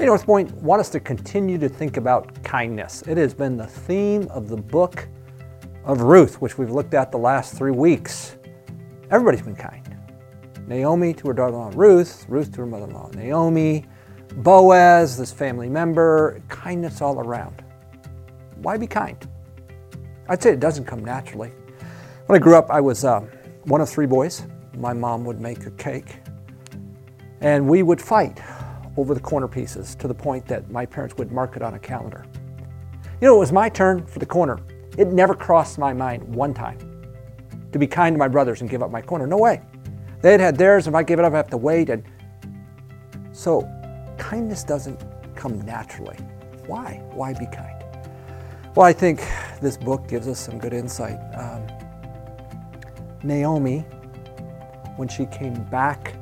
Hey, North Point, want us to continue to think about kindness. It has been the theme of the book of Ruth, which we've looked at the last three weeks. Everybody's been kind. Naomi to her daughter in law Ruth, Ruth to her mother in law Naomi, Boaz, this family member, kindness all around. Why be kind? I'd say it doesn't come naturally. When I grew up, I was uh, one of three boys. My mom would make a cake, and we would fight over the corner pieces to the point that my parents would mark it on a calendar. You know, it was my turn for the corner. It never crossed my mind one time to be kind to my brothers and give up my corner. No way. They had had theirs. And if I gave it up, I have to wait. And so kindness doesn't come naturally. Why? Why be kind? Well, I think this book gives us some good insight. Um, Naomi, when she came back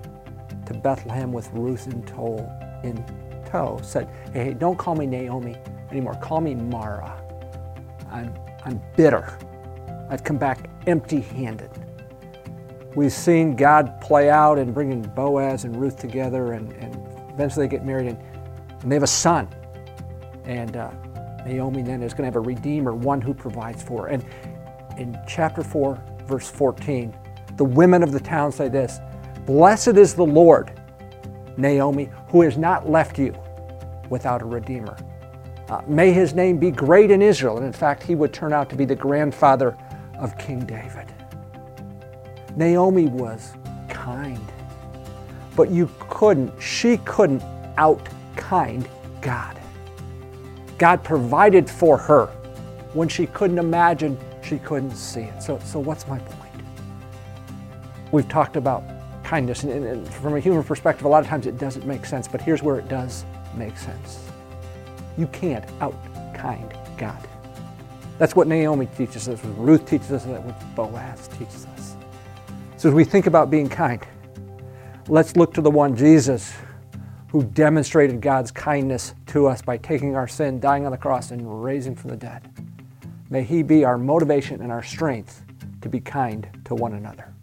to Bethlehem with Ruth in tow, in tow said, hey, don't call me Naomi anymore. Call me Mara. I'm, I'm bitter. I've come back empty handed. We've seen God play out in bringing Boaz and Ruth together, and, and eventually they get married, and, and they have a son. And uh, Naomi then is going to have a redeemer, one who provides for her. And in chapter 4, verse 14, the women of the town say this Blessed is the Lord, Naomi, who has not left you without a redeemer. Uh, may his name be great in Israel. And in fact, he would turn out to be the grandfather of King David. Naomi was kind, but you couldn't, she couldn't out kind God. God provided for her when she couldn't imagine, she couldn't see it. So, so what's my point? We've talked about kindness. And, and, from a human perspective, a lot of times it doesn't make sense, but here's where it does make sense. You can't out kind God. That's what Naomi teaches us, what Ruth teaches us, and what Boaz teaches us. So as we think about being kind, let's look to the one, Jesus, who demonstrated God's kindness to us by taking our sin, dying on the cross, and raising from the dead. May he be our motivation and our strength to be kind to one another.